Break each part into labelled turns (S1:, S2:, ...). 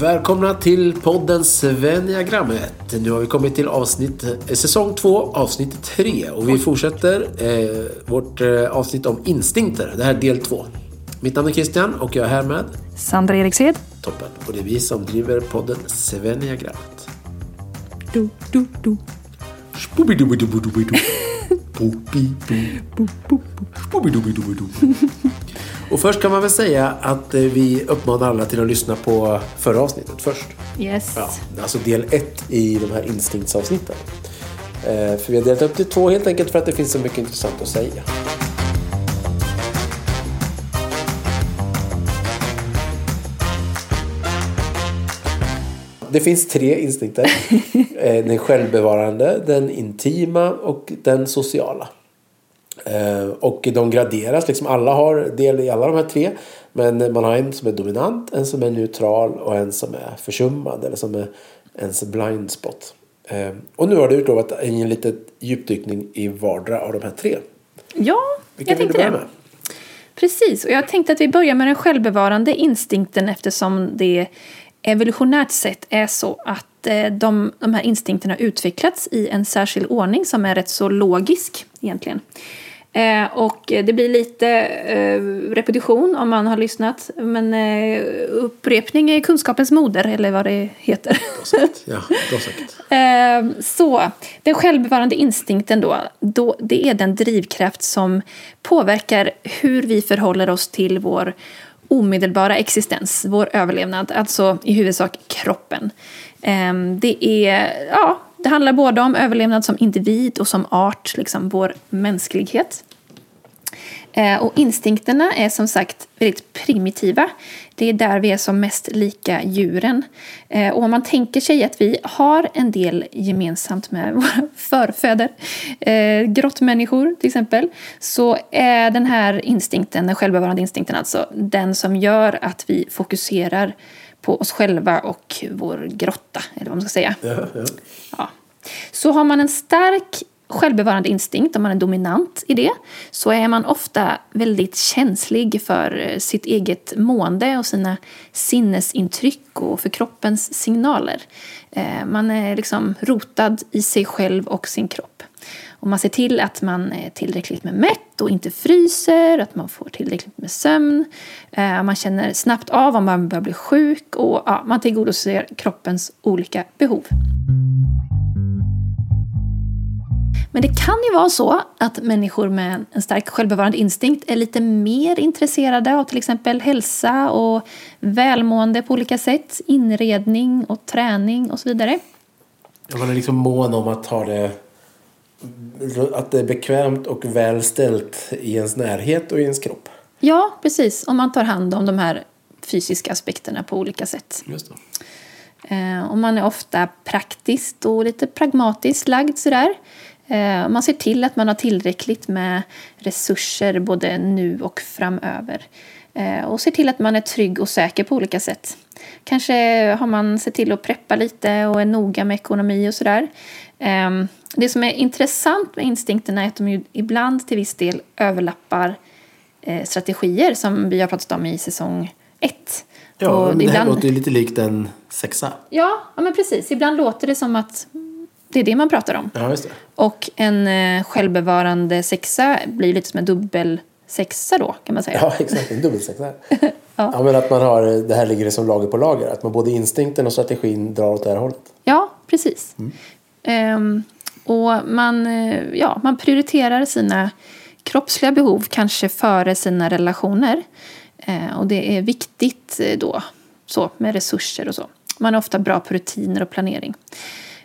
S1: Välkomna till podden Svenniagrammet. Nu har vi kommit till avsnitt, eh, säsong 2, avsnitt 3. Och vi fortsätter eh, vårt eh, avsnitt om instinkter. Det här är del 2. Mitt namn är Christian och jag är här med
S2: Sandra Erikshed.
S1: Toppen. Och det är vi som driver podden Svenniagrammet.
S2: Du.
S1: Och först kan man väl säga att eh, vi uppmanar alla till att lyssna på förra avsnittet först.
S2: Yes.
S1: Ja, alltså del ett i de här instinktsavsnitten. Eh, För vi har delat upp det i två helt enkelt för att det finns så mycket intressant att säga. Det finns tre instinkter. Eh, Den självbevarande, den intima och den sociala. Eh, Och de graderas, liksom alla har del i alla de här tre. Men man har en som är dominant, en som är neutral och en som är försummad eller som är ens blind spot. Eh, Och nu har du utlovat en liten djupdykning i vardera av de här tre.
S2: Ja,
S1: Vilken
S2: jag tänkte det.
S1: med?
S2: Precis, och jag tänkte att vi börjar med den självbevarande instinkten eftersom det evolutionärt sett är så att eh, de, de här instinkterna utvecklats i en särskild ordning som är rätt så logisk egentligen. Eh, och det blir lite eh, repetition om man har lyssnat, men eh, upprepning är kunskapens moder, eller vad det heter.
S1: Sagt. Ja, sagt.
S2: Eh, så, den självbevarande instinkten då, då, det är den drivkraft som påverkar hur vi förhåller oss till vår omedelbara existens, vår överlevnad, alltså i huvudsak kroppen. Eh, det, är, ja, det handlar både om överlevnad som individ och som art, liksom vår mänsklighet. Eh, och instinkterna är som sagt väldigt primitiva. Det är där vi är som mest lika djuren. Eh, och om man tänker sig att vi har en del gemensamt med våra förfäder, eh, grottmänniskor till exempel, så är den här instinkten, den självbevarande instinkten alltså, den som gör att vi fokuserar på oss själva och vår grotta, eller vad man ska säga.
S1: Ja, ja.
S2: Ja. Så har man en stark självbevarande instinkt, om man är dominant i det, så är man ofta väldigt känslig för eh, sitt eget mående och sina sinnesintryck och för kroppens signaler. Eh, Man är liksom rotad i sig själv och sin kropp. Om man ser till att man är tillräckligt med mätt och inte fryser, att man får tillräckligt med sömn. Eh, Man känner snabbt av om man börjar bli sjuk och ja, man tillgodoser kroppens olika behov. Men det kan ju vara så att människor med en stark självbevarande instinkt är lite mer intresserade av till exempel hälsa och välmående på olika sätt, inredning och träning och så vidare.
S1: Ja, Man är liksom mån om att ha det att det är bekvämt och välställt i ens närhet och i ens kropp.
S2: Ja, precis. Om man tar hand om de här fysiska aspekterna på olika sätt.
S1: Just det.
S2: Eh, och man är ofta praktiskt och lite pragmatiskt lagd sådär. Eh, man ser till att man har tillräckligt med resurser både nu och framöver. Eh, och ser till att man är trygg och säker på olika sätt. Kanske har man sett till att preppa lite och är noga med ekonomi och sådär. Eh, det som är intressant med instinkterna är att de ibland till viss del överlappar eh, strategier som vi har pratat om i säsong ett.
S1: Ja,
S2: Och
S1: men det här
S2: ibland-
S1: låter ju lite likt en sexa.
S2: Ja, ja, men precis. Ibland låter det som att det är det man pratar om.
S1: Ja, just det.
S2: Och en eh, självbevarande sexa blir lite som en dubbel sexa då, kan man säga.
S1: Ja, exakt. En dubbelsexa. ja. men att man har, det här ligger det som lager på lager. Att man både instinkten och strategin drar åt det här hållet.
S2: Ja, precis. Ehm, och man, eh, ja, man prioriterar sina kroppsliga behov kanske före sina relationer. Eh, och det är viktigt eh, då, så, med resurser och så. Man är ofta bra på rutiner och planering.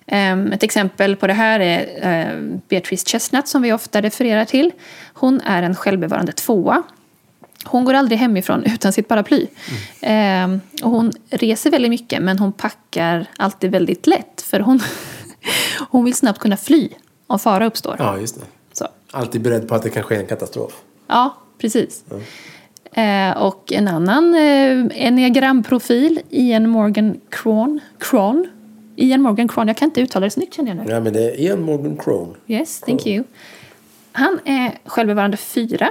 S2: Ehm, Ett exempel på det här är Beatrice Chestnut som vi ofta refererar till. Hon är en självbevarande tvåa. Hon går aldrig hemifrån utan sitt paraply. Ehm, och hon reser väldigt mycket men hon packar alltid väldigt lätt för hon, hon vill snabbt kunna fly om fara uppstår.
S1: Ja, just det.
S2: Så.
S1: Alltid beredd på att det kan ske en katastrof.
S2: Ja, precis. Eh, och en annan eh, enneagramprofil, Ian Morgan Cron. Cron. Ian Morgan Cron, jag kan inte uttala det snyggt känner jag nu.
S1: Ja, men det är Ian Morgan Crone.
S2: Yes, thank you. Han är självbevarande fyra.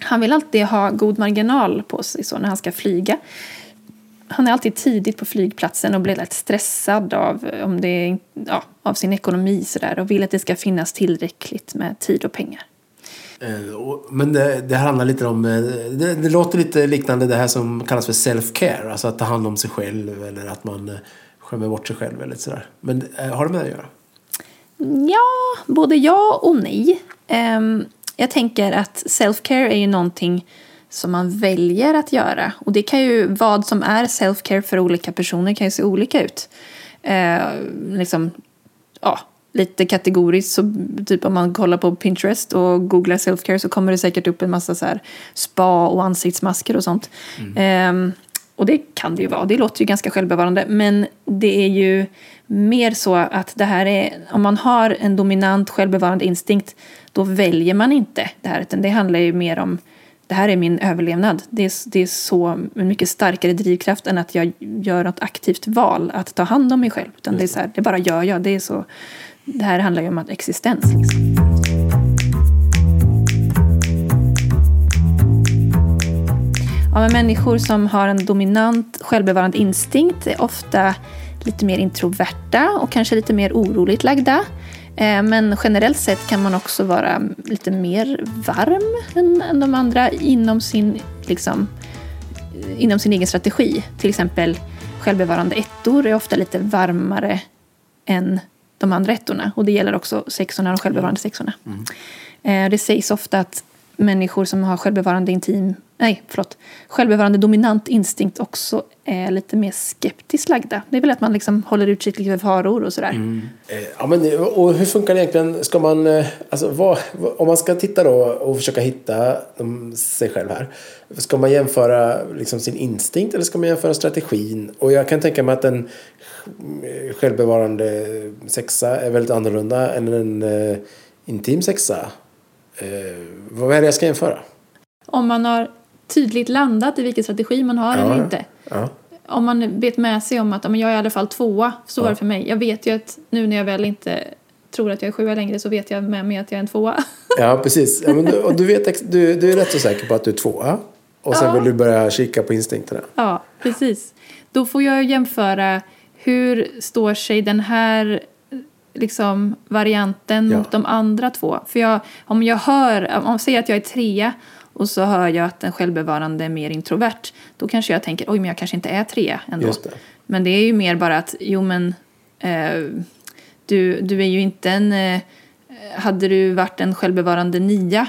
S2: Han vill alltid ha god marginal på sig så när han ska flyga. Han är alltid tidigt på flygplatsen och blir lätt stressad av, om det ja, av sin ekonomi sådär, och vill att det ska finnas tillräckligt med tid och pengar.
S1: Eh, Men det, det handlar lite om, eh, det, det låter lite liknande det här som kallas för self-care. Alltså att ta hand om sig själv eller att man eh, skämmer bort sig själv eller sådär. Men eh, har det med det att göra?
S2: Ja, både ja och nej. Ehm, jag tänker att self-care är ju någonting som man väljer att göra. Och det kan ju, vad som är self-care för olika personer kan ju se olika ut. Eh, liksom, ja, lite kategoriskt, så typ om man kollar på Pinterest och googlar self-care så kommer det säkert upp en massa så här spa och ansiktsmasker och sånt. Ehm, och det kan det ju vara, det låter ju ganska självbevarande. Men det är ju mer så att det här är, om man har en dominant självbevarande instinkt då väljer man inte det här. Utan det handlar ju mer om, det här är min överlevnad. Det är, det är så en mycket starkare drivkraft än att jag gör något aktivt val att ta hand om mig själv. Utan det är så här, det bara gör jag. Det, är så, det här handlar ju om att existens. Liksom. Ja, men människor som har en dominant självbevarande instinkt är ofta lite mer introverta och kanske lite mer oroligt lagda. Eh, Men generellt sett kan man också vara lite mer varm än, än de andra inom sin, liksom, eh, inom sin egen strategi. Till exempel självbevarande ettor är ofta lite varmare än de andra ettorna. Och det gäller också sexorna och de självbevarande sexorna. Eh, Det sägs ofta att människor som har självbevarande intim, nej, förlåt, självbevarande dominant instinkt också är lite mer skeptiskt lagda. Det är väl att man liksom håller utkik för faror och sådär.
S1: Eh, Ja, men, och hur funkar det egentligen? Ska man, eh, alltså, vad, om man ska titta då och försöka hitta sig själv här. Ska man jämföra liksom, sin instinkt eller ska man jämföra strategin? Och jag kan tänka mig att en självbevarande sexa är väldigt annorlunda än en eh, intim sexa. Vad är det jag ska jämföra?
S2: Om man har tydligt landat i vilken strategi man har
S1: Ja.
S2: eller inte.
S1: Ja.
S2: Om man vet med sig om att jag är i alla fall tvåa, så var
S1: Ja.
S2: det för mig. Jag vet ju att nu när jag väl inte tror att jag är sjua längre så vet jag med mig att jag är en tvåa.
S1: Ja, precis. Ja, du, och du, vet, du, du är rätt så säker på att du är tvåa. Och sen
S2: Ja.
S1: vill du börja kika på instinkterna.
S2: Ja, precis. Då får jag jämföra hur står sig den här liksom, varianten
S1: Ja.
S2: mot de andra två. För jag, om jag hör, om jag säger att jag är trea och så hör jag att den självbevarande är mer introvert. Då kanske jag tänker, oj men jag kanske inte är trea ändå.
S1: Det.
S2: Men det är ju mer bara att, jo men eh, du, du är ju inte en, eh, hade du varit en självbevarande nia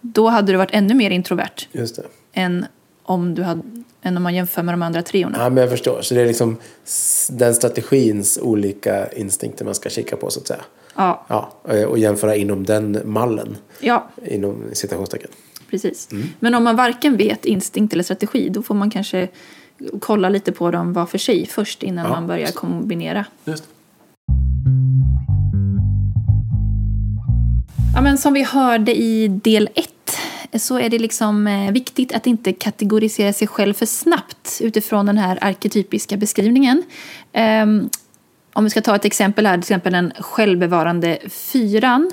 S2: då hade du varit ännu mer introvert
S1: Just det.
S2: än om, du hade, än om man jämför med de andra treorna.
S1: Ja, men jag förstår. Så det är liksom den strategins olika instinkter man ska kika på så att säga.
S2: Ja,
S1: Ja, eh, och jämföra inom den mallen.
S2: ja
S1: Inom citationstecken.
S2: Precis.
S1: Mm.
S2: Men om man varken vet instinkt eller strategi då får man kanske kolla lite på dem var för sig först innan
S1: Ja.
S2: man börjar kombinera.
S1: Just.
S2: Ja, men som vi hörde i del 1 så är det liksom eh, viktigt att inte kategorisera sig själv för snabbt utifrån den här arketypiska beskrivningen. Ehm, om vi ska ta ett exempel här, till exempel den självbevarande fyran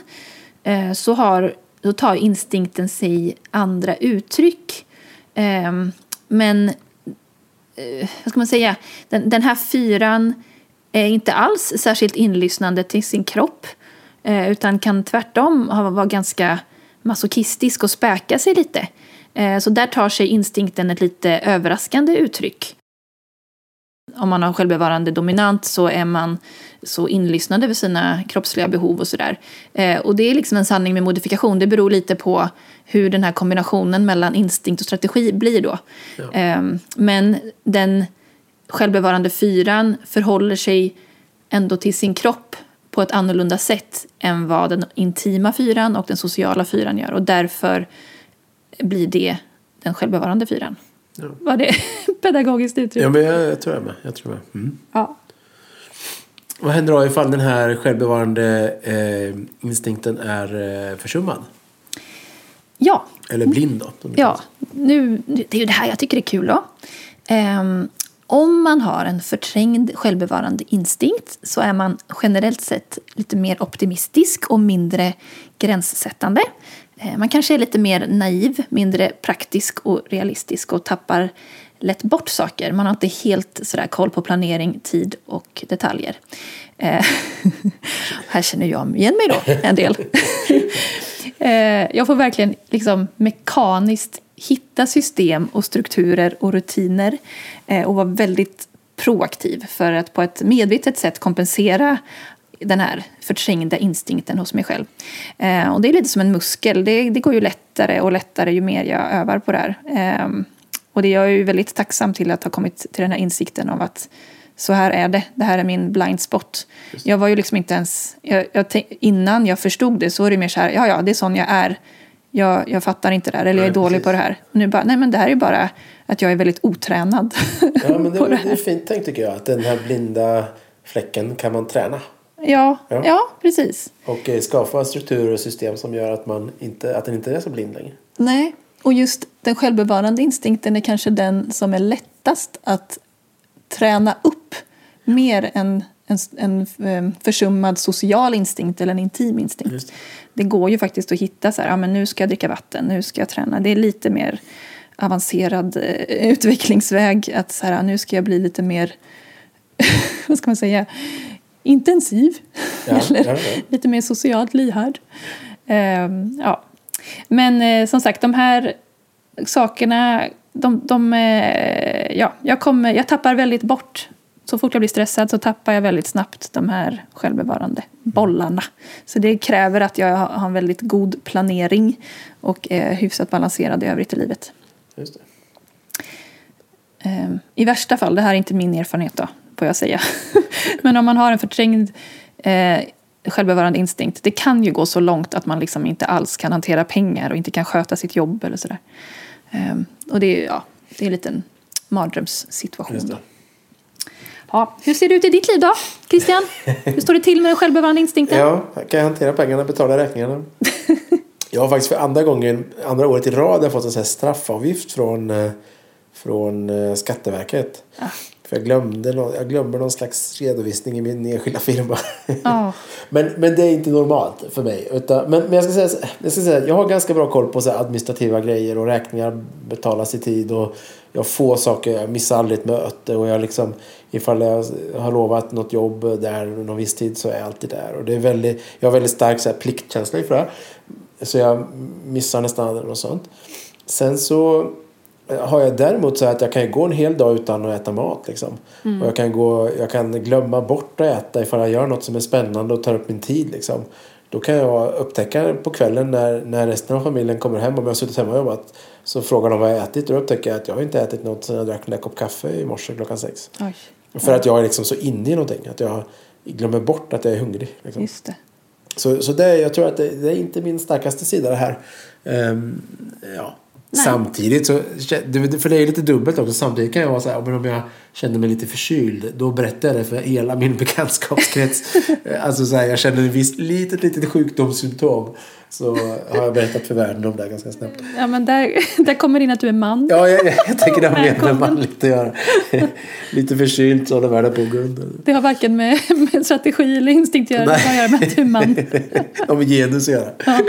S2: eh, så, har, då tar instinkten sig andra uttryck. Ehm, men eh, vad ska man säga, den, den här fyran är inte alls särskilt inlyssnande till sin kropp eh, utan kan tvärtom vara ganska masochistisk och späka sig lite. Eh, så där tar sig instinkten ett lite överraskande uttryck. Om man har självbevarande dominant så är man så inlyssnande över sina kroppsliga behov och sådär. Eh, och det är liksom en sanning med modifikation. Det beror lite på hur den här kombinationen mellan instinkt och strategi blir då. Eh, men den självbevarande fyran förhåller sig ändå till sin kropp på ett annorlunda sätt än vad den intima fyran och den sociala fyran gör. Och därför blir det den självbevarande fyran.
S1: Ja.
S2: Var det pedagogiskt uttryck?
S1: Ja, men jag, jag tror jag med. Jag tror med. Mm.
S2: Ja.
S1: Vad händer då ifall den här självbevarande eh, instinkten är eh, försummad?
S2: Ja,
S1: Eller blind då?
S2: ja. Nu, det är ju det här jag tycker är kul då. Ehm, om man har en förträngd självbevarande instinkt så är man generellt sett lite mer optimistisk och mindre gränssättande. Eh, man kanske är lite mer naiv, mindre praktisk och realistisk och tappar lätt bort saker. Man har inte helt sådär koll på planering, tid och detaljer. Eh, här känner jag igen mig då en del. eh, jag får verkligen liksom mekaniskt hitta system och strukturer och rutiner eh, och vara väldigt proaktiv för att på ett medvetet sätt kompensera den här förträngda instinkten hos mig själv. Eh, och det är lite som en muskel. Det, det, går ju lättare och lättare ju mer jag övar på det här. Eh, och det är jag ju väldigt tacksam till att ha kommit till den här insikten av att så här är det, det här är min blind spot. Jag var ju liksom inte ens, jag, jag, innan jag förstod det så var det mer så här, ja ja, det är sån jag är. Jag, jag fattar inte det här, eller jag är nej, dålig precis. på det här. Och nu bara, nej men det här är bara att jag är väldigt otränad.
S1: Ja, men det, det, det är fint tänkt tycker jag, att den här blinda fläcken kan man träna.
S2: Ja, ja. ja precis.
S1: Och eh, skapa strukturer och system som gör att, man inte, att den inte är så blind längre.
S2: Nej, och just den självbevarande instinkten är kanske den som är lättast att träna upp mer än en, en, eh, försummad social instinkt eller en intim instinkt. Det. det. går ju faktiskt att hitta så här, ja, men nu ska jag dricka vatten, nu ska jag träna. Det är lite mer avancerad eh, utvecklingsväg. Att så här, nu ska jag bli lite mer, vad ska man säga, intensiv. Ja, eller ja, ja. lite mer socialt lyhörd. Eh, ja. Men eh, som sagt, de här sakerna, de, de eh, ja, jag, kommer, jag tappar väldigt bort så fort jag blir stressad så tappar jag väldigt snabbt de här självbevarande bollarna. Så det kräver att jag har en väldigt god planering och är hyfsat balanserad i övrigt i livet. Ehm, I värsta fall, det här är inte min erfarenhet då, får jag säga. Men om man har en förträngd eh, självbevarande instinkt, det kan ju gå så långt att man liksom inte alls kan hantera pengar och inte kan sköta sitt jobb eller sådär. Um, och det är, ja, det är en liten mardrömssituation. Ja, hur ser det ut i ditt liv då, Christian? Hur står det till med den självbevarande instinkten?
S1: Ja, jag kan hantera pengarna, betala räkningarna. jag har faktiskt för andra gången, andra året i rad fått en sån straffavgift från, eh, från eh, Skatteverket. Ah. För jag glömde någon, jag glömmer någon slags redovisning i min enskilda firma. Oh. men, men det är inte normalt för mig. Utan, men, men jag ska säga, jag ska säga jag har ganska bra koll på så administrativa grejer och räkningar betalas i tid. Och jag får saker, jag missar aldrig ett möte. Och jag liksom, ifall jag har lovat något jobb där någon viss tid så är jag alltid där. Och det är väldigt, jag har väldigt stark så här, pliktkänsla för det. Så jag missar nästan aldrig något sånt. Sen så har jag däremot så att jag kan gå en hel dag utan att äta mat. Liksom. Mm. Och jag kan, gå, jag kan glömma bort att äta ifall jag gör något som är spännande och tar upp min tid. Liksom. Då kan jag upptäcka på kvällen när, när resten av familjen kommer hem om jag har suttit hemma och jobbat. Så frågar de vad jag ätit och då upptäcker jag att jag inte ätit något sedan jag drack en kopp kaffe i morse klockan sex. Oj. För att jag är liksom så inne i någonting. Att jag glömmer bort att jag är hungrig. Liksom. Just det. Så, så det, jag tror att det, det, är inte min starkaste sida det här. Um, ja. Nej. Samtidigt så, för det är lite dubbelt också. Samtidigt kan jag vara så här, om jag känner mig lite förkyld. Då berättar jag det för hela min bekantskapskrets. alltså så här, jag känner en viss litet, litet sjukdomssymptom. Så har jag berättat för världen om det ganska snabbt.
S2: Ja men där, där kommer in att du är man.
S1: Ja, jag, jag, jag tänker det har mer med manligt att göra. lite förkyld så håller världen på under.
S2: Det har varken med, med strategi eller instinkt att göra. Det har att göra med att du är man.
S1: det har med genus att göra. Ja.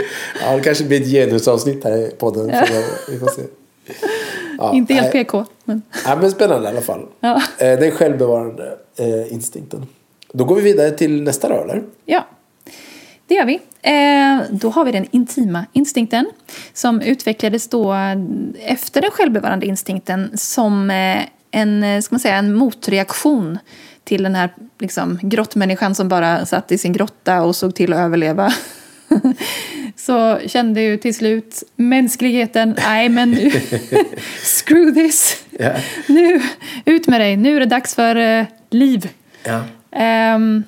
S1: ja, det kanske blir ett genusavsnitt här i podden. Ja. Vi får se.
S2: Ja, Inte helt PK. Men...
S1: Ja, men spännande i alla fall. Ja. Eh, den självbevarande eh, instinkten. Då går vi vidare till nästa då, eller?
S2: Ja, det gör vi. Eh, då har vi den intima instinkten som utvecklades då efter den självbevarande instinkten som en, ska man säga, en motreaktion till den här liksom, grottmänniskan som bara satt i sin grotta och såg till att överleva. så kände ju till slut mänskligheten, nej men nu, screw this. Yeah. Nu, ut med dig, nu är det dags för uh, liv. Yeah. Um,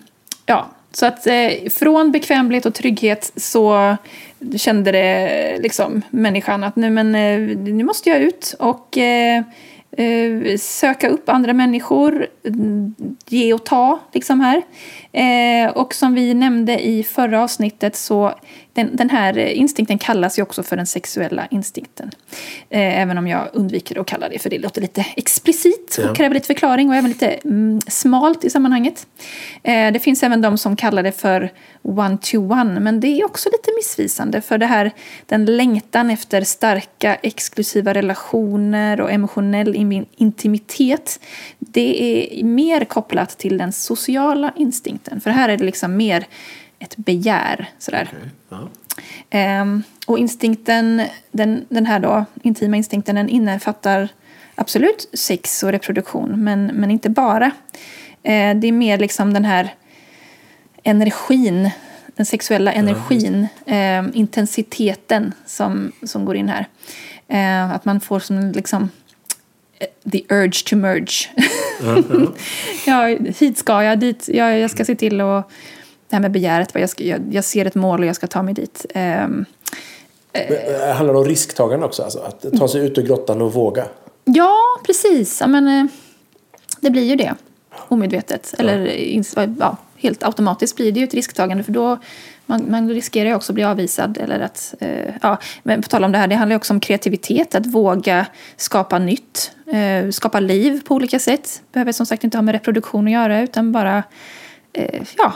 S2: ja, så att uh, från bekvämlighet och trygghet så kände det liksom människan att nu, men, uh, nu måste jag ut och eh, söka upp andra människor, ge och ta liksom här. Eh, och som vi nämnde i förra avsnittet så den, den här instinkten kallas ju också för den sexuella instinkten. Eh, även om jag undviker att kalla det för det låter lite explicit och ja. kräver lite förklaring och även lite mm, smalt i sammanhanget. Eh, det finns även de som kallar det för one-to-one men det är också lite missvisande för det här den längtan efter starka exklusiva relationer och emotionell in- intimitet, det är mer kopplat till den sociala instinkten. För här är det liksom mer ett begär. Sådär.
S1: Ja.
S2: Ehm, och instinkten, den, den här då, intima instinkten, den innefattar absolut sex och reproduktion, men, men inte bara. Eh, det är mer liksom den här energin, den sexuella energin, eh, intensiteten som, som går in här. Att man får som liksom eh, the urge to merge.
S1: Ja, ja.
S2: ja, hit ska jag, dit, jag, jag ska se till att det här med begäret, vad jag, ska, jag, jag ser ett mål och jag ska ta mig dit. Ehm,
S1: Men, eh, Handlar det om risktagande också? Alltså, att ta sig ut ur grottan och våga?
S2: ja, precis. Ja, men, eh, det blir ju det. Omedvetet. Eller ins- ja, helt automatiskt blir det ju ett risktagande. För då man, man riskerar ju också att bli avvisad. Eller att, eh, ja, men på tal om det här, det handlar ju också om kreativitet. Att våga skapa nytt. Eh, skapa liv på olika sätt. Behöver som sagt inte ha med reproduktion att göra. Utan bara eh, ja,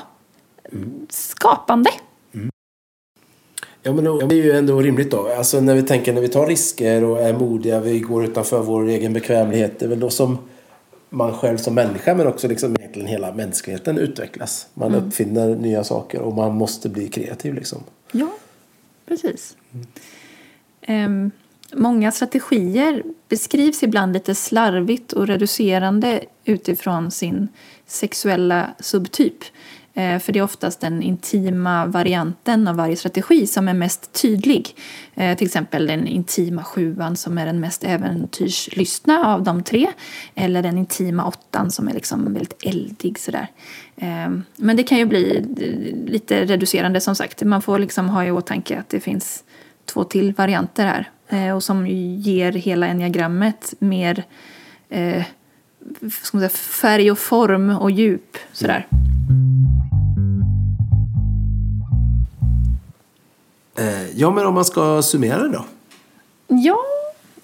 S2: skapande.
S1: Ja, men det är ju ändå rimligt då. Alltså när vi tänker när vi tar risker och är modiga, vi går utanför vår egen bekvämlighet. Det är väl då som man själv som människa men också liksom egentligen hela mänskligheten utvecklas. Man uppfinner nya saker och man måste bli kreativ liksom.
S2: Ja, precis. Ehm, många strategier beskrivs ibland lite slarvigt och reducerande utifrån sin sexuella subtyp. Eh, för det är oftast den intima varianten av varje strategi som är mest tydlig. Eh, till exempel den intima sjuan som är den mest äventyrslystna av de tre. Eller den intima åttan som är liksom väldigt eldig. Sådär. Eh, men det kan ju bli lite reducerande som sagt. Man får liksom ha i åtanke att det finns två till varianter här. Och som ger hela enneagrammet mer eh, ska man säga, färg och form och djup. Sådär. Mm.
S1: Eh, ja, men om man ska summera det då?
S2: Ja,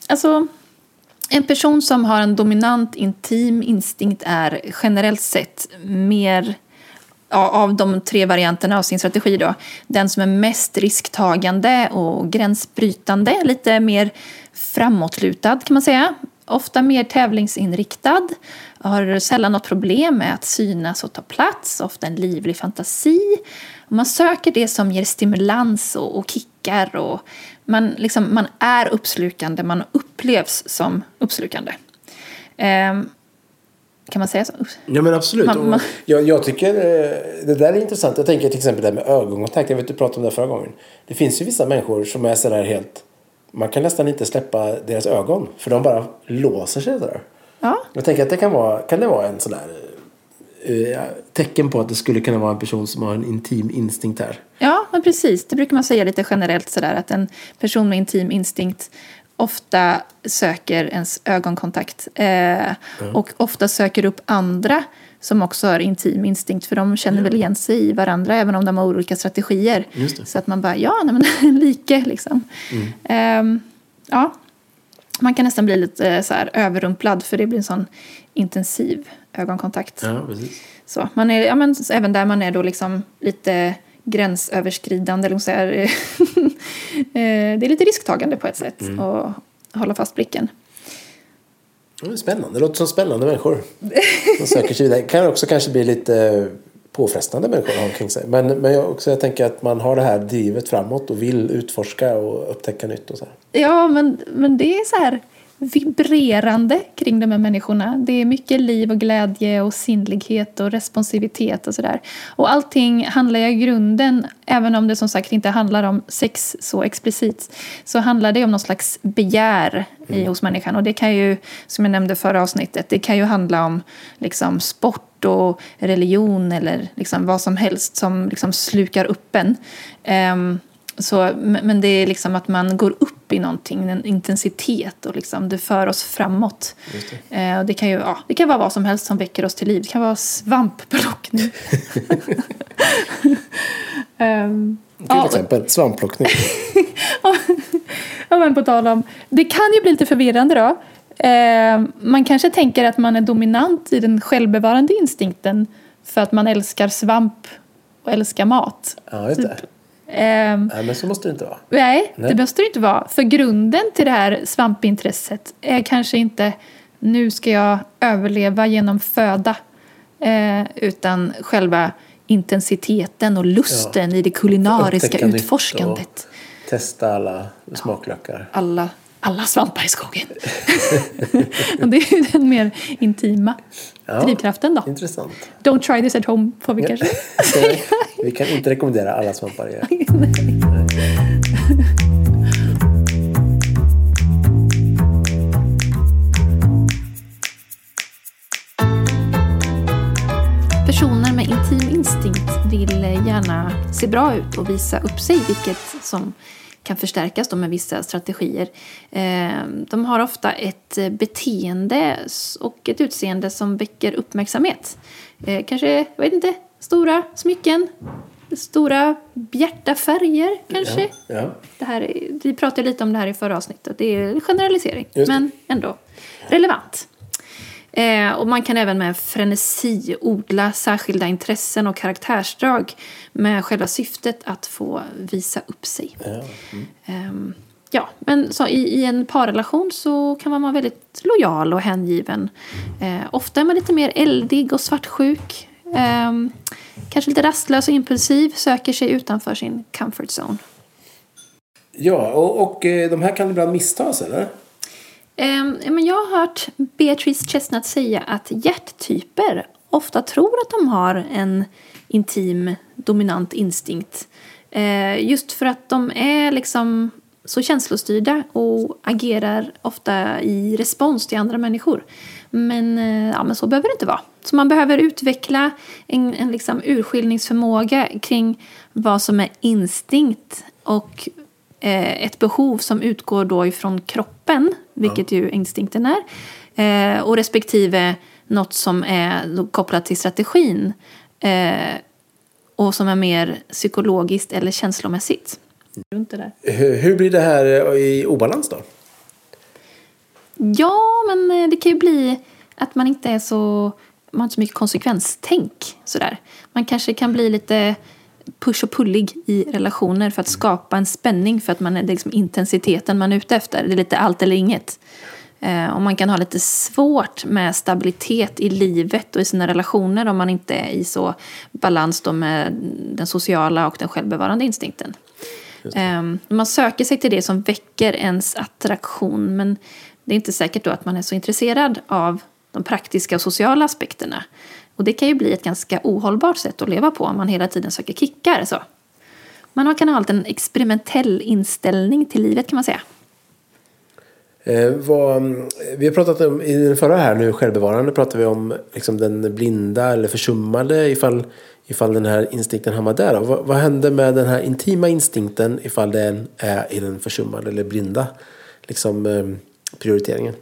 S2: alltså en person som har en dominant intim instinkt är generellt sett mer ja, av de tre varianterna av sin strategi då, den som är mest risktagande och gränsbrytande, lite mer framåtlutad kan man säga. Ofta mer tävlingsinriktad, har sällan något problem med att synas och ta plats, ofta en livlig fantasi. Man söker det som ger stimulans och, och kickar och man, liksom, man är uppslukande, man upplevs som uppslukande. Ehm, kan man säga så?
S1: Ja men absolut.
S2: Man- man-
S1: Jag, jag tycker eh, det där är intressant. Jag tänker till exempel det här med ögonkontakt. Jag vet du pratade om det förra gången. Det finns ju vissa människor som är sådär helt... Man kan nästan inte släppa deras ögon. För de bara låser sig sådär.
S2: Ja,
S1: Jag tänker att det kan vara, kan det vara en sån där tecken på att det skulle kunna vara en person som har en intim instinkt här.
S2: Ja, men precis. Det brukar man säga lite generellt sådär att en person med intim instinkt ofta söker ens ögonkontakt eh, och ofta söker upp andra som också har intim instinkt för de känner väl igen sig i varandra även om de har olika strategier. Så att man bara, ja, nej, men like liksom. Ehm, ja, man kan nästan bli lite eh, så här överrumplad för det blir en sån intensiv ögonkontakt.
S1: Ja, precis.
S2: Så, man är, ja, men, även där man är då liksom lite gränsöverskridande. Eller så här, eh, det är lite risktagande på ett sätt att hålla fast blicken.
S1: Det är spännande. Det låter som spännande människor. Som söker sig vidare. Kan också kanske bli lite påfrestande människor att ha omkring sig. Men, men jag, också, jag tänker att man har det här drivet framåt och vill utforska och upptäcka nytt och så här.
S2: Ja, men, men det är så här vibrerande kring de här människorna. Det är mycket liv och glädje och sinnlighet och responsivitet och sådär. Och allting handlar ju i grunden, även om det som sagt inte handlar om sex så explicit, så handlar det om någon slags begär i, hos människan. Och det kan ju, som jag nämnde förra avsnittet, det kan ju handla om liksom sport och religion eller liksom vad som helst som liksom slukar upp en. Ehm, så, men det är liksom att man går upp i någonting, en intensitet och liksom det för oss framåt. Eh, och det, kan ju, ja, det kan vara vad som helst som väcker oss till liv. Det kan vara svampplockning. um,
S1: Till exempel svampplockning.
S2: Ja, men på tal om, det kan ju bli lite förvirrande då. Eh, man kanske tänker att man är dominant i den självbevarande instinkten för att man älskar svamp och älskar mat.
S1: Ja, just det.
S2: Ehm,
S1: Nej, men så måste det inte vara.
S2: Nej,
S1: Nej.
S2: det måste det inte vara. För grunden till det här svampintresset är kanske inte nu ska jag överleva genom föda. Eh, utan själva intensiteten och lusten i det kulinariska utforskandet.
S1: Testa alla smaklökar.
S2: Alla, alla svampar i skogen. och det är ju den mer intima
S1: Ja.
S2: drivkraften då.
S1: Intressant.
S2: Don't try this at home får vi kanske
S1: Vi kan inte rekommendera alla svampar. i.
S2: Personer med intim instinkt vill gärna se bra ut och visa upp sig, vilket som kan förstärkas då med vissa strategier. Eh, De har ofta ett beteende och ett utseende som väcker uppmärksamhet. Eh, Kanske, jag vet inte, stora smycken, stora bjärta färger kanske.
S1: Ja. Ja.
S2: Det här, är- vi pratade lite om det här i förra avsnittet. Det är en generalisering, men ändå relevant. Eh, och man kan även med frenesi odla särskilda intressen och karaktärsdrag med själva syftet att få visa upp sig.
S1: Ja.
S2: Ehm, ja, men så i, i en parrelation så kan man vara väldigt lojal och hängiven. Eh, ofta är man lite mer eldig och svartsjuk. Ehm, kanske lite rastlös och impulsiv, söker sig utanför sin comfort zone.
S1: Ja, och, och eh, de här kan ibland misstas, eller?
S2: Ehm, men jag har hört Beatrice Chestnut säga att hjärttyper ofta tror att de har en intim, dominant instinkt. Eh, just för att de är liksom så känslostyrda och agerar ofta i respons till andra människor. Men, eh, ja, men så behöver det inte vara. Så man behöver utveckla en, en liksom urskiljningsförmåga kring vad som är instinkt och ett behov som utgår då ifrån kroppen, vilket ju instinkten är, eh, och respektive något som är kopplat till strategin eh, och som är mer psykologiskt eller känslomässigt. Runt där.
S1: Hur, blir det här eh, i obalans då?
S2: Ja, men eh, det kan ju bli att man inte är så, man har inte så mycket konsekvenstänk sådär. Man kanske kan bli lite push och pullig i relationer för att skapa en spänning för att man är det är liksom intensiteten man är ute efter. Det är lite allt eller inget. Eh, och man kan ha lite svårt med stabilitet i livet och i sina relationer om man inte är i så balans med den sociala och den självbevarande instinkten. Um, man söker sig till det som väcker ens attraktion men det är inte säkert då att man är så intresserad av de praktiska och sociala aspekterna. Och det kan ju bli ett ganska ohållbart sätt att leva på om man hela tiden söker kickar. Så. Man kan ha en experimentell inställning till livet kan man säga.
S1: Eh, vad, eh, vi har pratat om, i den förra här nu, självbevarande, pratade vi om liksom, den blinda eller försummade ifall, ifall den här instinkten hamnar där. Vad, vad händer med den här intima instinkten ifall den är i den försummade eller blinda liksom, eh, prioriteringen?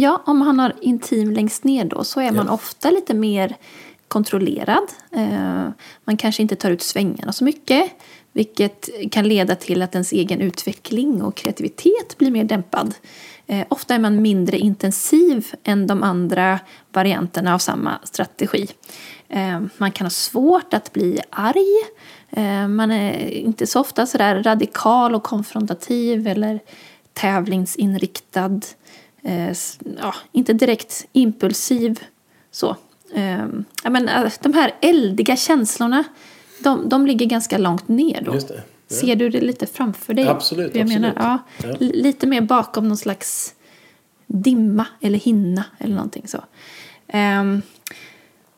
S2: Ja, om han har intim längst ner då så är man ofta lite mer kontrollerad. Eh, man kanske inte tar ut svängarna så mycket. Vilket kan leda till att ens egen utveckling och kreativitet blir mer dämpad. Eh, ofta är man mindre intensiv än de andra varianterna av samma strategi. Eh, man kan ha svårt att bli arg. Man är inte så ofta sådär radikal och konfrontativ eller tävlingsinriktad. Eh, ja, inte direkt impulsiv. Så. Eh, ja, men, eh, de här eldiga känslorna, de, de ligger ganska långt ner då.
S1: Just det. Ja.
S2: Ser du det lite framför dig?
S1: Absolut,
S2: jag
S1: absolut.
S2: Menar? Ja,
S1: Ja.
S2: Lite mer bakom någon slags dimma eller hinna eller någonting så. Ehm,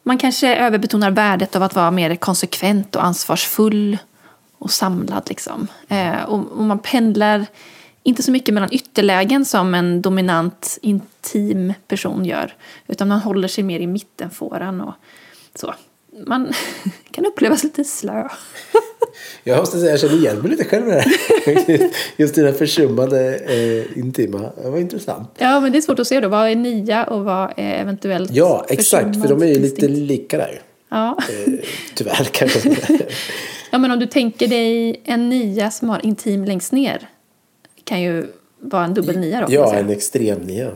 S2: man kanske överbetonar värdet av att vara mer konsekvent och ansvarsfull och samlad. Liksom. Eh, och, och man pendlar inte så mycket mellan ytterlägen som en dominant, intim person gör. Utan man håller sig mer i mittenfåran och så. Man kan upplevas lite slö.
S1: Jag måste säga, jag känner igen mig lite själv här. Just där försummade eh, intima. Det var intressant.
S2: Ja, men det är svårt att se då. Vad är nia och vad är eventuellt
S1: Ja, exakt. För de är ju lite lika där.
S2: Ja.
S1: Eh, tyvärr kanske.
S2: ja, men om du tänker dig en nia som har intim längst ner. Kan ju vara en dubbel nia då.
S1: ja, en extrem nia.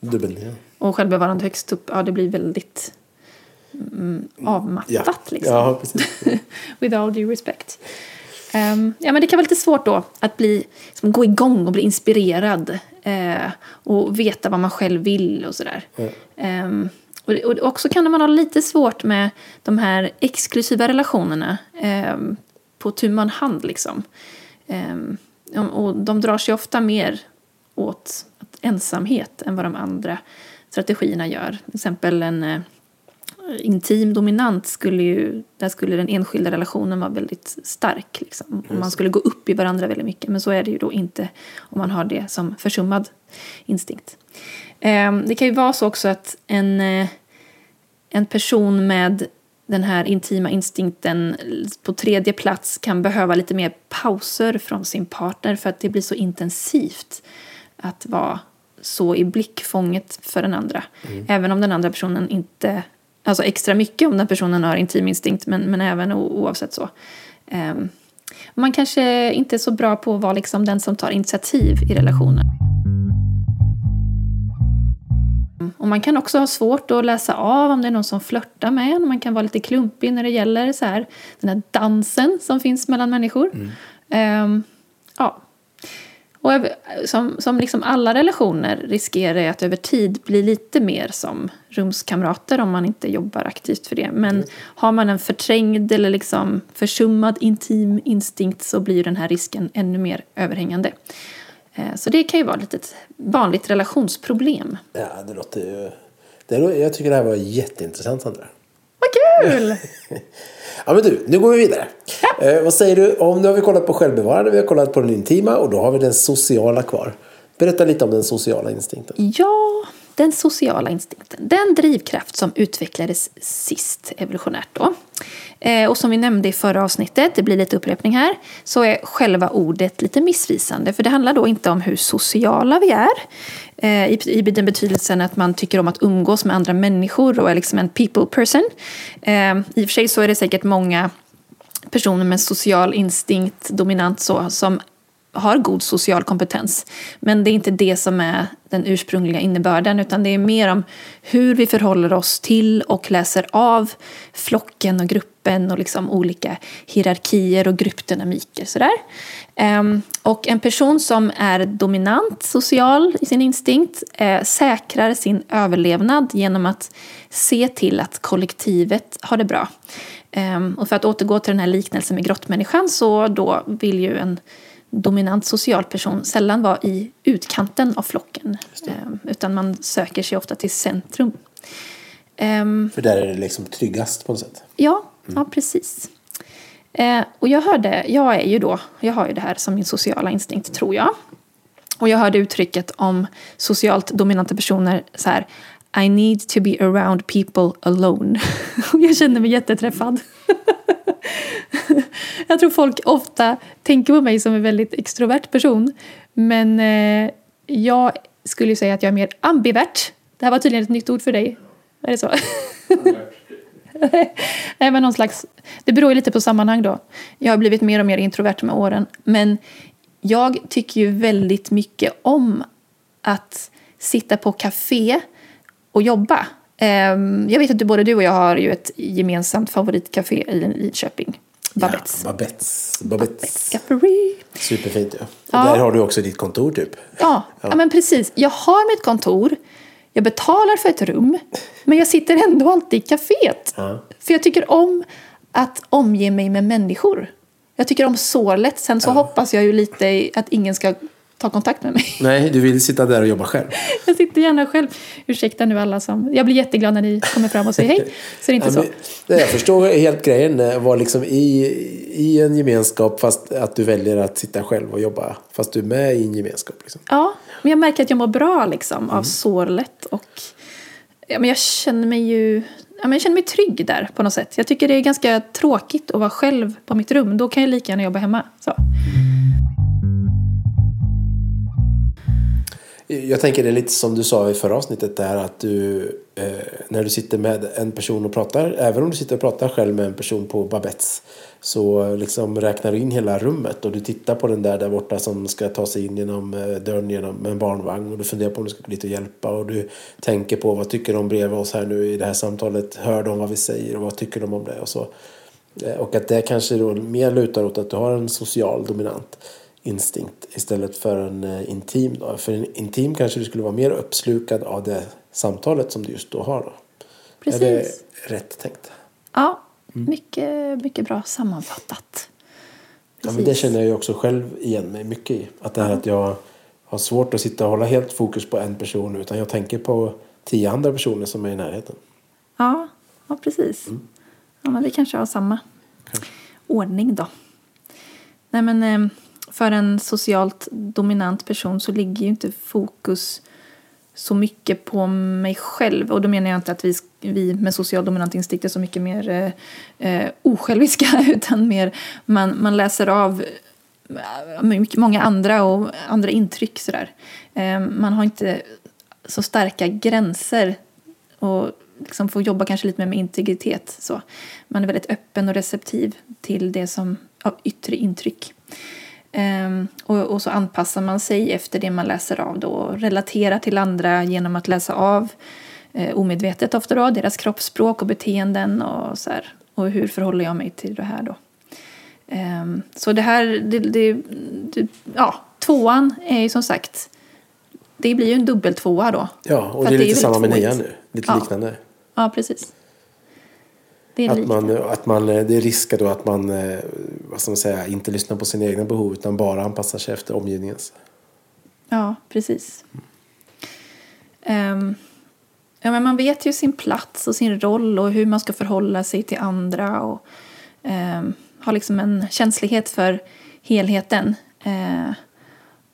S1: Dubbelnia.
S2: Och självbevarande högst upp, ja det blir väldigt mm, avmattat
S1: Ja.
S2: liksom.
S1: ja, precis.
S2: With all due respect. Ehm, ja, men det kan vara lite svårt då att bli, liksom, gå igång och bli inspirerad eh, och veta vad man själv vill och sådär. Ehm, och, och också kan man ha lite svårt med de här exklusiva relationerna ehm, på tu man hand liksom. Ehm, och de drar sig ofta mer åt ensamhet än vad de andra strategierna gör. Till exempel en eh, intim dominant skulle ju, där skulle den enskilda relationen vara väldigt stark. Liksom. Och man skulle gå upp i varandra väldigt mycket. Men så är det ju då inte om man har det som försummad instinkt. Eh, det kan ju vara så också att en, eh, en person med den här intima instinkten på tredje plats kan behöva lite mer pauser från sin partner för att det blir så intensivt att vara så i blickfånget för den andra. Mm. Även om den andra personen inte, alltså extra mycket om den personen har intim instinkt men, men även oavsett så. Um, man kanske inte är så bra på att vara liksom den som tar initiativ i relationen. Man kan också ha svårt att läsa av om det är någon som flörtar med en. Man kan vara lite klumpig när det gäller så här, den här dansen som finns mellan människor. Mm. Um, ja. Och som, som liksom alla relationer riskerar att över tid bli lite mer som rumskamrater om man inte jobbar aktivt för det. Men mm. har man en förträngd eller liksom försummad intim instinkt så blir den här risken ännu mer överhängande. Eh, så det kan ju vara ett litet vanligt relationsproblem.
S1: Ja, det låter ju... Det, jag tycker det här var jätteintressant, Sandra.
S2: Vad kul!
S1: ja, men du, nu går vi vidare. Ja. Eh, vad säger du om... Nu har vi kollat på självbevarande, vi har kollat på den intima och då har vi den sociala kvar. Berätta lite om den sociala instinkten.
S2: Ja, den sociala instinkten. Den drivkraft som utvecklades sist evolutionärt då. Eh, och som vi nämnde i förra avsnittet, det blir lite upprepning här, så är själva ordet lite missvisande. För det handlar då inte om hur sociala vi är, eh, i, den betydelsen att man tycker om att umgås med andra människor och är liksom en people person. Eh, I och för sig så är det säkert många personer med social instinkt, dominant så, som har god social kompetens. Men det är inte det som är den ursprungliga innebörden utan det är mer om hur vi förhåller oss till och läser av flocken och gruppen och liksom olika hierarkier och gruppdynamiker. Sådär. Um, och en person som är dominant social i sin instinkt eh, säkrar sin överlevnad genom att se till att kollektivet har det bra. Um, och för att återgå till den här liknelsen med grottmänniskan så då vill ju en dominant social person sällan vara i utkanten av flocken. Eh, utan man söker sig ofta till centrum.
S1: Um, För där är det liksom tryggast på något sätt?
S2: Ja. Ja precis. Eh, och jag hörde, jag är ju då, jag har ju det här som min sociala instinkt tror jag. Och jag hörde uttrycket om socialt dominanta personer så här I need to be around people alone. Och jag kände mig jätteträffad. jag tror folk ofta tänker på mig som en väldigt extrovert person. Men eh, jag skulle säga att jag är mer ambivert. Det här var tydligen ett nytt ord för dig. Är det så? Nej, men någon slags, det beror ju lite på sammanhang då. Jag har blivit mer och mer introvert med åren. Men jag tycker ju väldigt mycket om att sitta på café och jobba. Ehm, jag vet att både du och jag har ju ett gemensamt favoritcafé i Linköping. Babettes.
S1: Ja, Babettes. Babettes.
S2: Café.
S1: Superfint ja. Och där har du också ditt kontor typ.
S2: Ja, ja. ja, men precis. Jag har mitt kontor. Jag betalar för ett rum. Men jag sitter ändå alltid i kaféet. Ja. För jag tycker om att omge mig med människor. Jag tycker om sålet. Sen så hoppas jag ju lite att ingen ska ta kontakt med mig.
S1: Nej, du vill sitta där och jobba själv.
S2: Jag sitter gärna själv. Ursäkta nu alla som... Jag blir jätteglad när ni kommer fram och säger hej. Så det är inte ja,
S1: så. jag förstår helt grejen. Eh, var liksom i, i en gemenskap fast att du väljer att sitta själv och jobba. Fast du är med i en gemenskap. Liksom.
S2: Ja, men jag märker att jag mår bra liksom, av mm. sårlet. Och ja, men jag känner mig ju... Ja, men jag känner mig trygg där på något sätt. Jag tycker det är ganska tråkigt att vara själv på mitt rum. Då kan jag lika gärna jobba hemma. Så.
S1: Jag tänker det är lite som du sa i förra avsnittet där att du eh, när du sitter med en person och pratar, även om du sitter och pratar själv med en person på Babettes så liksom räknar du in hela rummet och du tittar på den där där borta som ska ta sig in genom eh, dörren genom en barnvagn och du funderar på om du ska gå dit och hjälpa och du tänker på vad tycker de bredvid oss här nu i det här samtalet, hör de vad vi säger och vad tycker de om det? Och så. Eh, Och att det kanske då mer lutar åt att du har en social dominant instinkt istället för en eh, intim. Då. För en intim kanske du skulle vara mer uppslukad av det samtalet som du just då har. Då.
S2: Precis.
S1: Är det rätt tänkt?
S2: Ja,
S1: Mm.
S2: mycket, mycket bra sammanfattat.
S1: Ja, men det känner jag ju också själv igen mig mycket i. Att det här att jag har svårt att sitta och hålla helt fokus på en person utan jag tänker på tio andra personer som är i närheten.
S2: Ja, ja precis.
S1: Mm.
S2: Ja, men vi kanske har samma ordning då. Nej, men eh, för en socialt dominant person så ligger ju inte fokus så mycket på mig själv. Och då menar jag inte att vi, vi med social dominant instinkt är så mycket mer eh, eh osjälviska utan mer man, man läser av eh, mycket, många andra och andra intryck sådär. Eh, man har inte så starka gränser och liksom får jobba kanske lite mer med integritet. Så. Man är väldigt öppen och receptiv till det som av yttre intryck. Ehm, och, och så anpassar man sig efter det man läser av då och relaterar till andra genom att läsa av eh, omedvetet ofta då, deras kroppsspråk och beteenden och så här. Och hur förhåller jag mig till det här då? Ehm, så det här, det, det, det, ja, tvåan är ju som sagt, det blir ju en dubbel tvåa då.
S1: Ja, och det är lite samma med nian nu. Lite
S2: Ja.
S1: liknande.
S2: Ja, precis. Det är
S1: Att man, att man, det är risk då att man eh, vad ska man säga, inte lyssnar på sina egna behov utan bara anpassar sig efter omgivningens.
S2: Ja, precis. Ehm, ja, men man vet ju sin plats och sin roll och hur man ska förhålla sig till andra och um, har liksom en känslighet för helheten. Eh,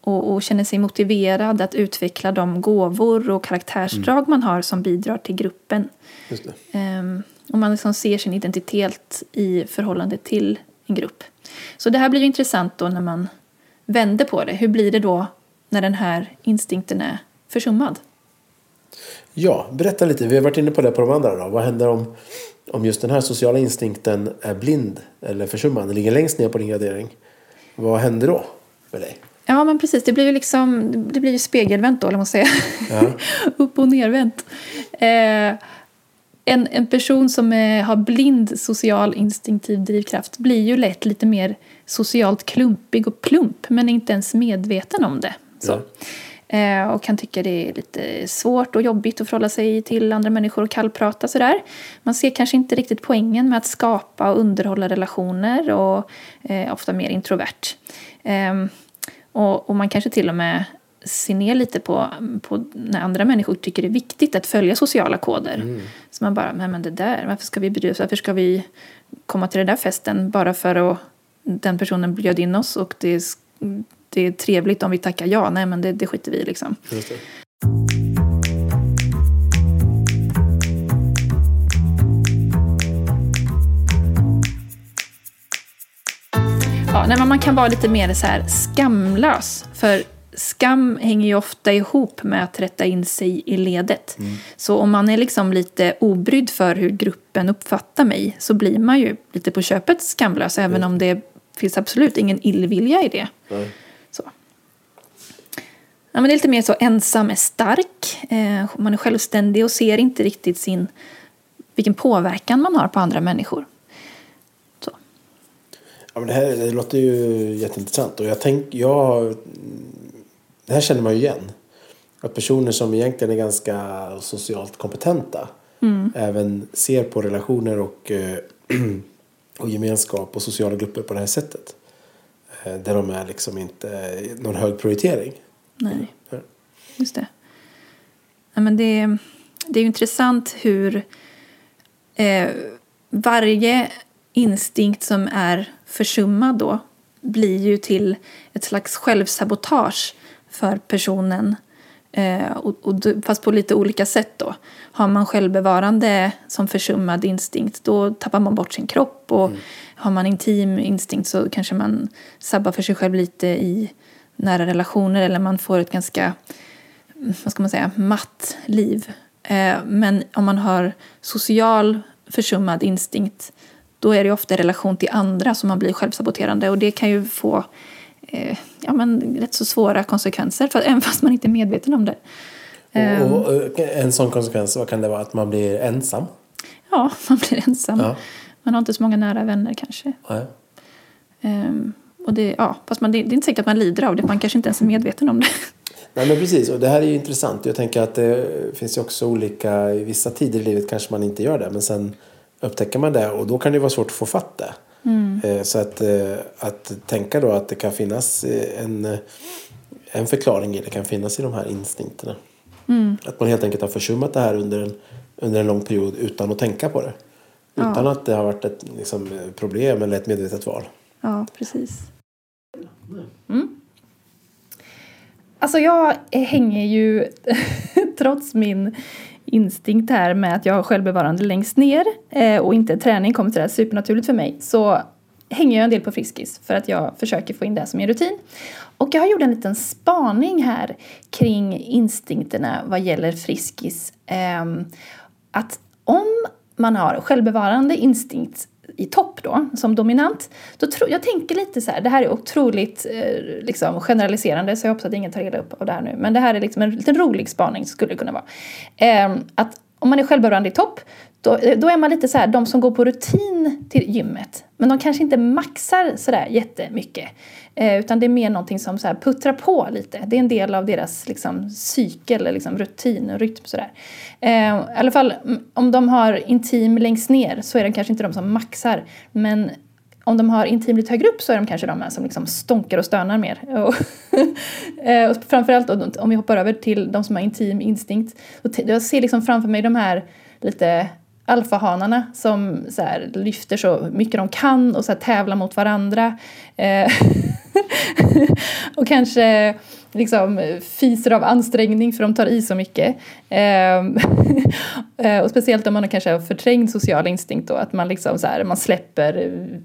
S2: och, och känner sig motiverad att utveckla de gåvor och karaktärsdrag man har som bidrar till gruppen.
S1: Just
S2: och man liksom ser sin identitet i förhållande till en grupp. Så det här blir intressant då när man vänder på det. Hur blir det då när den här instinkten är försummad?
S1: Ja, berätta lite. Vi har varit inne på det på de andra. Då. Vad händer om, om just den här sociala instinkten är blind eller försummad? Den ligger längst ner på din gradering. Vad händer då med dig?
S2: Ja, men precis. Det blir ju liksom det blir ju spegelvänt då, eller man säger.
S1: Ja.
S2: Upp och nervänt. Eh, en, en person som är, har blind social instinktiv drivkraft blir ju lätt lite mer socialt klumpig och plump, men är inte ens medveten om det. Så. Eh, och kan tycka det är lite svårt och jobbigt att förhålla sig till andra människor och kallprata sådär. Man ser kanske inte riktigt poängen med att skapa och underhålla relationer och eh, ofta mer introvert. Ehm, och, och man kanske till och med ser ner lite på, på när andra människor tycker det är viktigt att följa sociala koder. Så man bara, men det där, varför ska vi bry oss? Varför ska vi komma till den där festen bara för att den personen bjöd in oss och det är, det är trevligt om vi tackar ja? Nej men det, det skiter vi i liksom. Ja, nej, man kan vara lite mer så här skamlös. För skam hänger ju ofta ihop med att rätta in sig i ledet. Så om man är liksom lite obrydd för hur gruppen uppfattar mig så blir man ju lite på köpet skamlös även om det finns absolut ingen illvilja i det.
S1: Nej.
S2: Så. Ja, men det är lite mer så ensam är stark. Eh, man är självständig och ser inte riktigt sin, vilken påverkan man har på andra människor. Så.
S1: Ja, men det här det låter ju jätteintressant. Och jag tänk, jag, det här känner man ju igen. Att personer som egentligen är ganska socialt kompetenta även ser på relationer och, eh, och gemenskap och sociala grupper på det här sättet. Eh, Där de är liksom inte någon hög prioritering.
S2: Nej.
S1: Ja.
S2: Just det. Ja, men det, det är ju intressant hur eh, varje instinkt som är försummad då blir ju till ett slags självsabotage för personen. Eh, och, och, fast på lite olika sätt då. Har man självbevarande som försummad instinkt då tappar man bort sin kropp. Och har man intim instinkt så kanske man sabbar för sig själv lite i nära relationer eller man får ett ganska vad ska man säga, matt liv. Eh, men om man har social försummad instinkt då är det ofta i relation till andra som man blir självsaboterande och det kan ju få eh, ja, men rätt så svåra konsekvenser för, även fast man inte är medveten om det. Eh,
S1: Och, och, och en sån konsekvens vad kan det vara? Att man blir ensam.
S2: ja, man blir ensam.
S1: Ja.
S2: Man har inte så många nära vänner kanske.
S1: Nej.
S2: Ehm, och det, ja, fast man, det, det är inte säkert att man lider av det, man kanske inte ens är medveten om det.
S1: Nej men precis, och det här är ju intressant. Jag tänker att det finns ju också olika, i vissa tider i livet kanske man inte gör det. Men sen upptäcker man det och då kan det vara svårt att få fatt det. Eh, Så att, eh, att tänka då att det kan finnas eh, en, en förklaring i det kan finnas i de här instinkterna. Att man helt enkelt har försummat det här under en, under en lång period utan att tänka på det. Utan att det har varit ett liksom, problem eller ett medvetet val.
S2: Ja, precis. Mm. Alltså jag hänger ju, trots min instinkt här med att jag har självbevarande längst ner eh, och inte träning kommer sådär supernaturligt för mig så hänger jag en del på Friskis för att jag försöker få in det som en rutin. Och jag har gjort en liten spaning här kring instinkterna vad gäller Friskis. Eh, att om man har självbevarande instinkt i topp då, som dominant, då tro, jag tänker lite så här, det här är otroligt eh, liksom generaliserande så jag hoppas att ingen tar reda upp av det här nu, men det här är liksom en liten rolig spaning skulle det kunna vara. Eh, att om man är självbevarande i topp, då, eh, då är man lite så här, de som går på rutin till gymmet, men de kanske inte maxar sådär jättemycket. Eh, utan det är mer någonting som så här puttrar på lite. Det är en del av deras liksom, cykel, liksom, rutin och rytm. Sådär. Eh, I alla fall om de har intim längst ner så är det kanske inte de som maxar. Men om de har intim lite högre upp så är de kanske de här som liksom stonkar och stönar mer. Och, eh, och framförallt då, om vi hoppar över till de som har intim instinkt. Jag ser liksom framför mig de här lite alfahanarna som så här, lyfter så mycket de kan och så här, tävlar mot varandra. Eh, och kanske liksom fiser av ansträngning för de tar i så mycket. Ehm, eh, och speciellt om man kanske har förträngd social instinkt då, att man liksom så här, man släpper eh,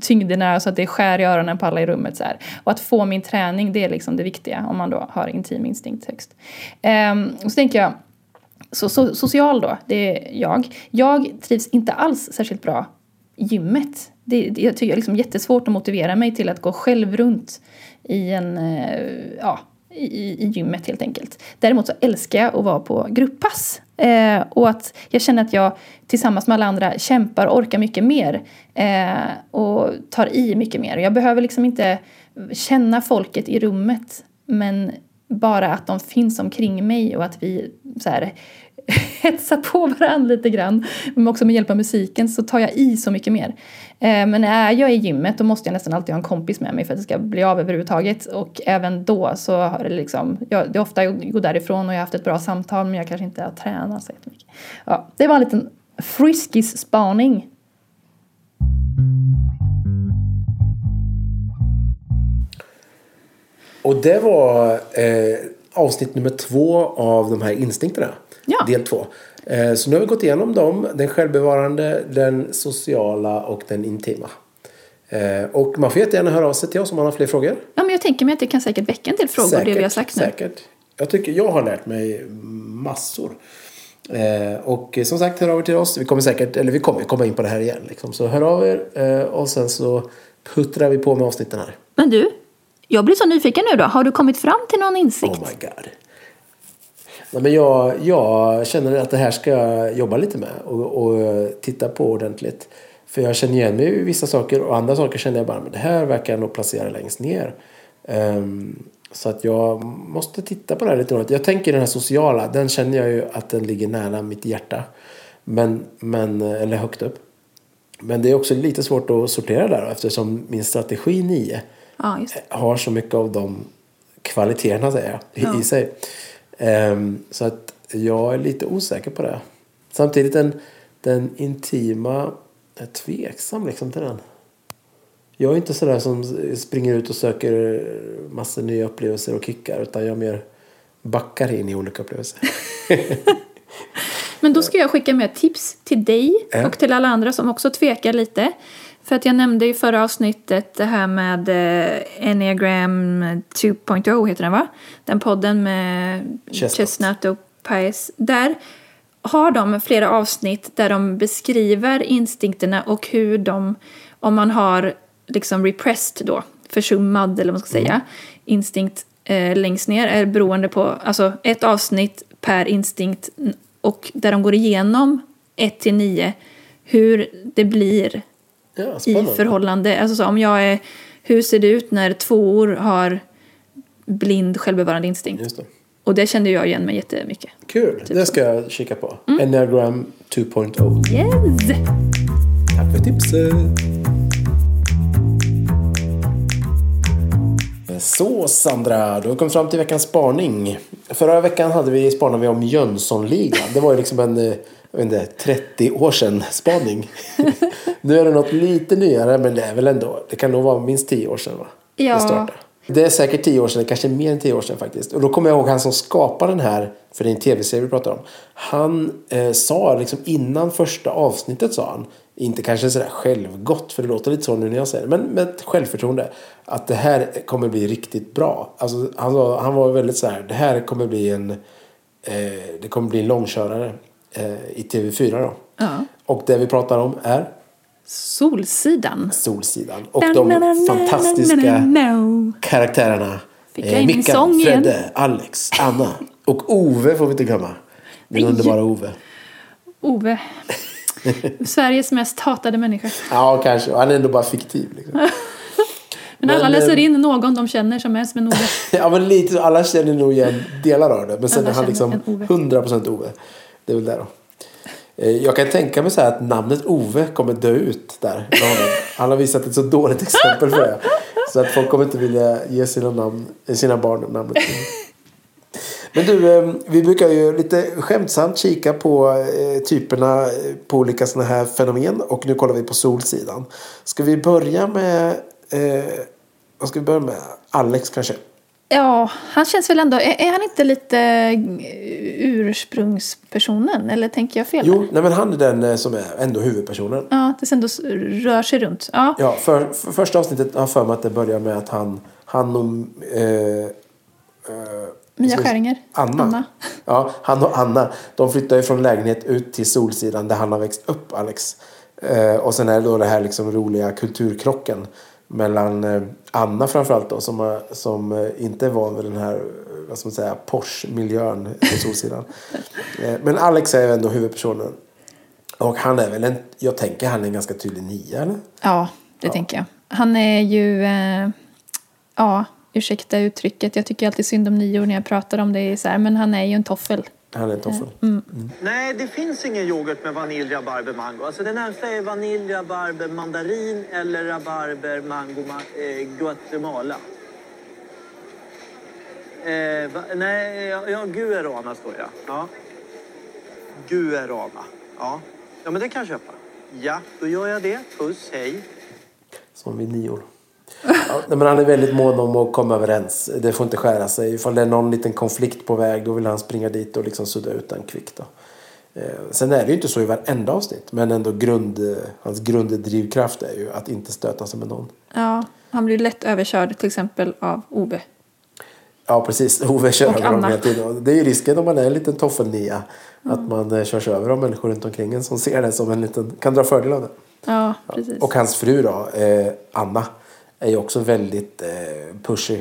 S2: tyngderna så att det skär i öronen på alla i rummet. Så här. Och att få min träning, det är liksom det viktiga om man då har intim instinkt högst. Eh, och så tänker jag, så, så, social då, det är jag. Jag trivs inte alls särskilt bra i gymmet. Det, det, jag tycker det är liksom jättesvårt att motivera mig till att gå själv runt i en, eh, ja, i, i gymmet helt enkelt. Däremot så älskar jag att vara på grupppass. Eh, och att jag känner att jag tillsammans med alla andra kämpar och orkar mycket mer. Eh, och tar i mycket mer. Jag behöver liksom inte känna folket i rummet. Men bara att de finns omkring mig och att vi så här, hetsar på varandra lite grann. Men också med hjälp av musiken så tar jag i så mycket mer. Eh, men är jag i gymmet då måste jag nästan alltid ha en kompis med mig för att det ska bli av överhuvudtaget. Och även då så har det liksom, jag, det är ofta jag går därifrån och jag har haft ett bra samtal men jag kanske inte har tränat så jättemycket. Ja, det var en liten friskis-spaning.
S1: Och det var eh, avsnitt nummer två av de här instinkterna.
S2: Ja.
S1: Del två. Eh, så nu har vi gått igenom dem. Den självbevarande, den sociala och den intima. Eh, och man får jättegärna höra av sig till oss om man har fler frågor.
S2: Ja, men jag tänker mig att det kan säkert väcka en del frågor det vi har sagt nu.
S1: Säkert. Jag tycker jag har lärt mig massor. Eh, och som sagt, hör av er till oss. Vi kommer säkert, eller vi kommer komma in på det här igen. Liksom. Så hör av er eh, och sen så puttrar vi på med avsnitten här.
S2: Men du, jag blir så nyfiken nu då. Har du kommit fram till någon insikt?
S1: Oh my god. Nej, men jag, jag känner att det här ska jag jobba lite med och, och titta på ordentligt. För jag känner igen mig i vissa saker och andra saker känner jag bara men det här verkar jag nog placera längst ner. Um, så att jag måste titta på det här lite ordentligt. Jag tänker den här sociala, den känner jag ju att den ligger nära mitt hjärta. Men, men, eller högt upp. Men det är också lite svårt att sortera där eftersom min strategi 9
S2: Ja,
S1: har så mycket av de kvaliteterna säger jag, i,
S2: Ja.
S1: i sig. Ehm, så att jag är lite osäker på det. Samtidigt den, den intima, jag är tveksam liksom till den. Jag är inte sådär som springer ut och söker massor nya upplevelser och kickar utan jag mer backar in i olika upplevelser.
S2: Men då ska jag skicka med tips till dig och till alla andra som också tvekar lite. För att jag nämnde i förra avsnittet det här med eh, Enneagram 2.0 heter den va? Den podden med
S1: Chestnut.
S2: Chestnut och Paes. Där har de flera avsnitt där de beskriver instinkterna och hur de, om man har liksom repressed då, försummad eller vad man ska säga, instinkt eh, längst ner är beroende på, alltså ett avsnitt per instinkt och där de går igenom 1 till 9 hur det blir
S1: Ja,
S2: i förhållande. Alltså så, om jag är, hur ser det ut när tvåor har blind självbevarande instinkt?
S1: Det.
S2: Och det kände jag igen mig jättemycket.
S1: Kul,
S2: Typ
S1: det ska jag kika på.
S2: Mm.
S1: Enneagram 2.0.
S2: Yes!
S1: Tack för tipset. Så Sandra, då har vi kommit fram till veckans spaning. Förra veckan hade vi spanade vi om Jönssonligan. Det var ju liksom en eh, inte, 30 år sedan spaning. nu är det något lite nyare men det är väl ändå, det kan nog vara minst 10 år sedan va?
S2: Ja.
S1: Det är säkert 10 år sedan, kanske mer än 10 år sedan faktiskt. Och då kommer jag ihåg han som skapade den här, för det är en tv-serie vi pratar om. Han eh, sa liksom innan första avsnittet sa han, inte kanske sådär självgott för det låter lite så nu när jag säger det, men med ett självförtroende. Att det här kommer bli riktigt bra. Alltså, han, sa- han var väldigt så här, det här kommer bli en, eh, det kommer bli en långkörare i TV4 då.
S2: Ja.
S1: Och det vi pratar om är
S2: Solsidan.
S1: Solsidan. Och de fantastiska karaktärerna.
S2: Fick jag min
S1: Mickan,
S2: igen?
S1: Fredde, Alex, Anna och Ove får vi inte glömma. Den underbara Ove.
S2: Ove. Sveriges mest hatade människa.
S1: Ja, kanske. Han är ändå bara fiktiv. Liksom.
S2: Men alla
S1: Men,
S2: läser
S1: eh,
S2: in någon de känner som är som en Ove.
S1: ja, men lite. Alla känner nog igen delar av det. Men sen
S2: Alla
S1: är han liksom
S2: en Ove.
S1: 100% Ove. Det är väl det då. Eh, jag kan tänka mig så här att namnet Ove kommer dö ut där. Han har visat ett så dåligt exempel för det. Så att folk kommer inte vilja ge sina, namn, eh, sina barn namnet Ove. Men du, eh, vi brukar ju lite skämtsamt kika på typerna på olika sådana här fenomen. Och nu kollar vi på Solsidan. Ska vi börja med... Vad ska vi börja med? Alex kanske?
S2: Ja, han känns väl ändå... Är, är han inte lite eh, ursprungspersonen? Eller tänker jag fel?
S1: Jo, nej men han är den eh, som är ändå huvudpersonen.
S2: Ja, det ändå rör sig runt. Ja,
S1: Ja, för, för första avsnittet har för mig att det börjar med att han, han och... Eh, eh,
S2: Mia Skäringer.
S1: Anna.
S2: Anna.
S1: Ja, han och Anna. De flyttar ju från lägenhet ut till Solsidan där han har växt upp, Alex. Eh, och sen är det då det här liksom roliga kulturkrocken mellan eh, Anna framförallt då som, som eh, inte är van vid den här, eh, vad ska man säga, Porsche-miljön på Solsidan. men Alex är ändå huvudpersonen. Och han är väl en, jag tänker han är en ganska tydlig nia eller?
S2: Ja, det tänker jag. Han är ju... Eh, ja, ursäkta uttrycket. Jag tycker alltid synd om nior när jag pratar om det. Så här, men han är ju en toffel.
S1: Han är en toffel.
S3: Nej, det finns ingen yoghurt med vanilj, rabarber, mango. Alltså det närmsta är vanilj, rabarber, mandarin eller rabarber, mango, ma- eh, Guatemala. Eh, va, nej, ja, ja, guarana står det. Ja. Guarana. Ja. ja, men det kan jag köpa. Ja, då gör jag det. Puss, hej.
S1: Som vi nior. Ja, men han är väldigt mån om att komma överens. Det får inte skära sig. Ifall det är någon liten konflikt på väg då vill han springa dit och liksom sudda ut den kvickt. Då. Eh, sen är det ju inte så i varenda avsnitt. Men ändå grund, hans grunddrivkraft är ju att inte stöta sig med någon.
S2: Ja, han blir lätt överkörd till exempel av Ove.
S1: Ja precis, Ove kör över dem hela tiden. Det är ju risken om man är en liten toffelnia. Att man eh, körs över av människor runt omkring en som ser det som en liten, kan dra fördel av det.
S2: Ja, precis.
S1: Och hans fru då, eh, Anna, är ju också väldigt eh, pushy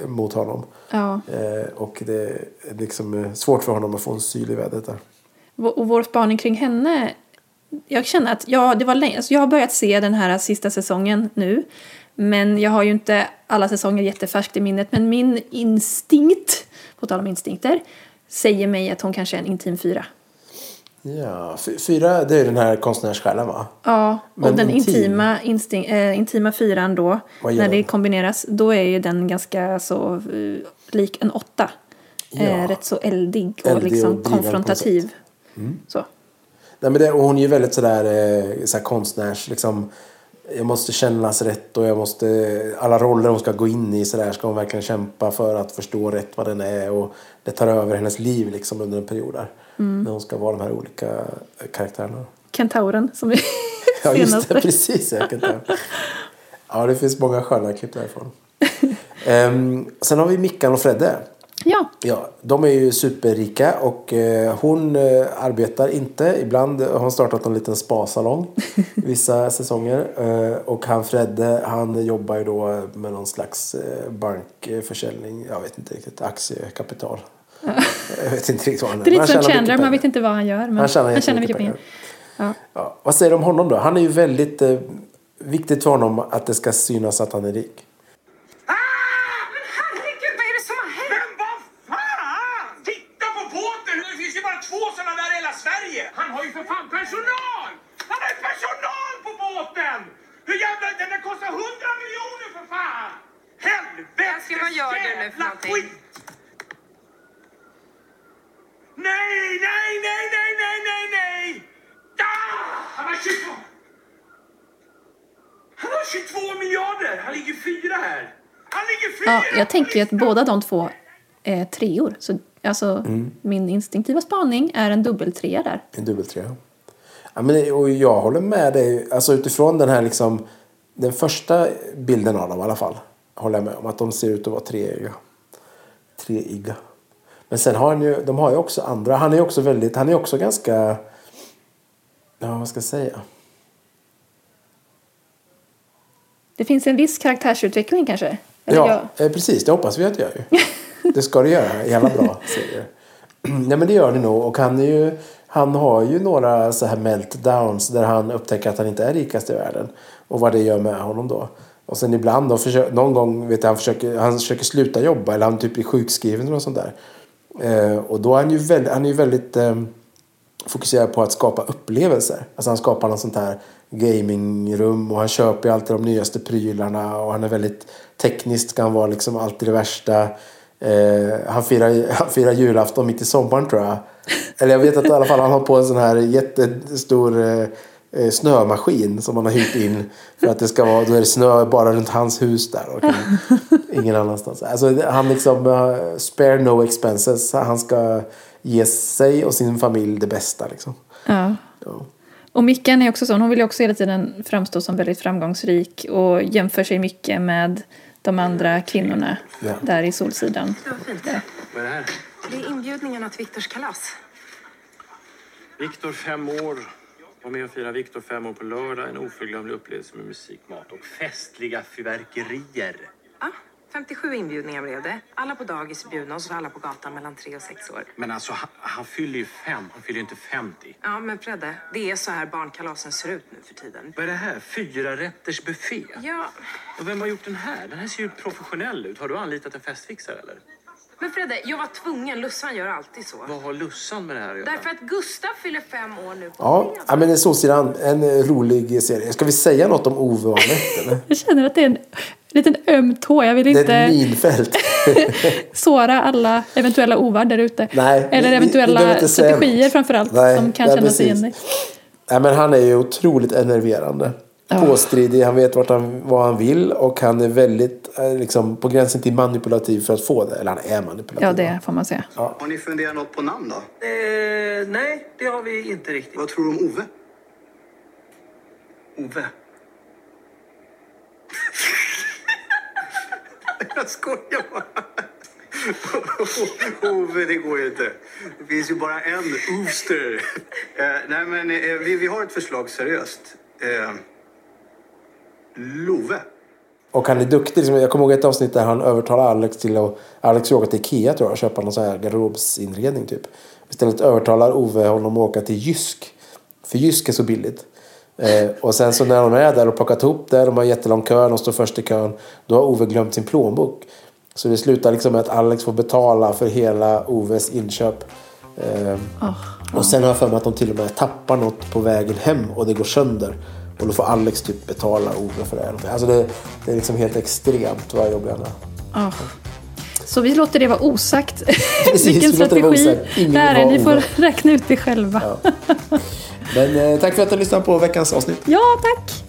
S1: eh, mot honom.
S2: Ja.
S1: Eh, och det är liksom eh, svårt för honom att få en syl i vädret där.
S2: Och vår spaning kring henne. Jag känner att ja, det var länge. Alltså jag har börjat se den här sista säsongen nu. Men jag har ju inte alla säsonger jättefärskt i minnet. Men min instinkt, på tal om instinkter, säger mig att hon kanske är en intim fyra.
S1: Ja, fy- fyra det är den här konstnärssjälen va?
S2: Ja,
S1: Men
S2: och den
S1: intim?
S2: intima, insting, eh, intima fyran då, när det
S1: den?
S2: kombineras, då är ju den ganska så eh, lik en åtta.
S1: Ja.
S2: Eh, rätt så eldig och
S1: Eldig och
S2: liksom
S1: något
S2: konfrontativ.
S1: sätt.
S2: Så.
S1: Nej, men det, och hon är ju väldigt sådär eh, så här konstnärs... Liksom, jag måste kännas rätt och jag måste... Alla roller hon ska gå in i så där ska hon verkligen kämpa för att förstå rätt vad den är. Och det tar över hennes liv liksom under en period där.
S2: Mm.
S1: När hon ska vara de här olika eh, karaktärerna.
S2: Kentauren som vi
S1: Ja, just det. Precis. Ta. Ja, det finns många sköna klipp därifrån. Ehm, sen har vi Mickan och Fredde.
S2: Ja,
S1: Ja, de är ju superrika och eh, hon eh, arbetar inte. Ibland har hon startat en liten spasalong vissa säsonger. Eh, och han Fredde, han jobbar ju då med någon slags eh, bankförsäljning. Jag vet inte riktigt, aktiekapital. Jag vet inte riktigt vad han är.
S2: det är lite som Chandler, man vet inte vad han gör. Men
S1: Han tjänar,
S2: han tjänar
S1: mycket pengar.
S2: pengar. Ja.
S1: Ja, vad säger du om honom då? Han är ju väldigt eh, viktigt för honom att det ska synas att han är rik.
S4: Ah! Men herregud, vad är det som har hänt? Men vad fan! Titta på båten! Det finns ju bara två sådana där i hela Sverige. Han har ju för fan personal! Han har ju personal på båten! Hur jävla... Den där kostar 100 miljoner för fan! Helvete!
S5: Vad gör du nu för någonting?
S4: skit! Nej, nej, nej, nej, nej, nej, nej! Ah! Han har 22... Han har 22 miljarder! Han ligger fyra här! Han ligger fyra!
S2: Ja, jag tänker ju att båda de två är treor. Så, alltså, Min instinktiva spaning är en dubbeltrea där.
S1: En dubbeltrea. Ja, men, och jag håller med dig. Alltså utifrån den här liksom... Den första bilden av dem i alla fall. Håller jag med om. Att de ser ut att vara treiga. Treiga. Men sen har han ju... De har ju också andra. Han är också väldigt... Han är också ganska... Ja, vad ska jag säga?
S2: Det finns en viss karaktärsutveckling kanske? Eller
S1: Ja,
S2: jag-
S1: eh, precis. Det hoppas vi att det gör ju. Det ska det göra alla bra serier. Nej men det gör det nog. Och han, är ju, han har ju några så här meltdowns där han upptäcker att han inte är rikast i världen. Och vad det gör med honom då. Och sen ibland då, försöker, någon gång vet jag, han, försöker, han försöker sluta jobba eller han typ blir sjukskriven och sånt där. Eh, och då är han ju väldigt, han är ju väldigt eh, fokuserad på att skapa upplevelser. Alltså han skapar något sånt här gamingrum och han köper ju alltid de nyaste prylarna och han är väldigt tekniskt ska han vara liksom alltid det värsta. Eh, han, firar, han firar julafton mitt i sommaren tror jag. Eller jag vet att i alla fall han har på en sån här jättestor eh, snömaskin som han har hyrt in. För att det ska vara, då är det snö bara runt hans hus där och ingen annanstans. Alltså han liksom, uh, spare no expenses. Han ska ge sig och sin familj det bästa liksom.
S2: Ja.
S1: Ja.
S2: Och Mickan är också sån. Hon vill ju också hela tiden framstå som väldigt framgångsrik och jämför sig mycket med de andra kvinnorna
S1: Ja.
S2: där i Solsidan.
S5: Det var fint.
S4: Vad är det här?
S5: Det är inbjudningarna till Viktors kalas.
S6: Viktor fem år. Var med och fira Viktor fem år på lördag. En oförglömlig upplevelse med musik, mat och
S4: Festliga fyrverkerier.
S5: Ja, 57 inbjudningar blev det. Alla på dagis bjudna och så alla på gatan mellan 3 och 6 år.
S6: Men alltså, han, han fyller ju fem. Han fyller ju inte 50.
S5: Ja, men Fredde, det är så här barnkalasen ser ut nu för tiden.
S6: Vad är det här? Fyra rätters buffé?
S5: Ja,
S6: Och vem har gjort den här? Den här ser ju professionell ut. Har du anlitat en festfixare eller?
S5: Men Fredde, jag var tvungen. Lussan gör alltid så.
S6: Vad har Lussan med det här att göra?
S5: Därför att Gustav fyller fem år nu på
S1: Ja, ja men Solsidan, en eh, rolig serie. Ska vi säga något om Ove och Anette?
S2: Jag känner att det är en liten öm tå. Jag vill
S1: Det är
S2: inte
S1: ett minfält.
S2: såra alla eventuella ovar där ute.
S1: Nej, vi- vi-
S2: Eller
S1: vi
S2: eventuella
S1: inte säga
S2: strategier framförallt
S1: Nej,
S2: som kan
S1: nej,
S2: känna sig igen dig.
S1: Nej, men han är ju otroligt enerverande. Påstridig, han vet vart han, vad han vill och han är väldigt eh, liksom, på gränsen till manipulativ för att få det. Eller han är manipulativ.
S2: Ja, det får man säga.
S7: Har ni funderat något på namn då?
S3: Eh, nej, det har vi inte riktigt.
S7: Vad tror du om Ove?
S3: Ove.
S7: Jag skojar bara. Ove, det går ju inte. Det finns ju bara en Oster. Eh, nej, men eh, vi, vi har ett förslag seriöst. Eh, Love.
S1: Och han är duktig. Liksom, jag kommer ihåg ett avsnitt där han övertalar Alex till att Alex ska åka till Ikea tror jag och köpa någon sån här garderobsinredning typ. Istället övertalar Ove honom att åka till Jysk. För Jysk är så billigt. Eh, och sen så när de är där och plockat ihop det, de har jättelång kö, de står först i kön. Då har Ove glömt sin plånbok. Så det slutar liksom med att Alex får betala för hela Oves inköp. Eh, och sen har jag för mig att de till och med tappar något på vägen hem och det går sönder. Och då får Alex typ betala Ove för det. Alltså det, det är liksom helt extremt vad jobbig han är.
S2: Ah. Så vi låter det vara osagt
S1: Precis,
S2: vilken
S1: det
S2: strategi det
S1: vill
S2: är. Ni får räkna ut det själva.
S1: Men eh, tack för att du lyssnade på veckans avsnitt.
S2: ja tack!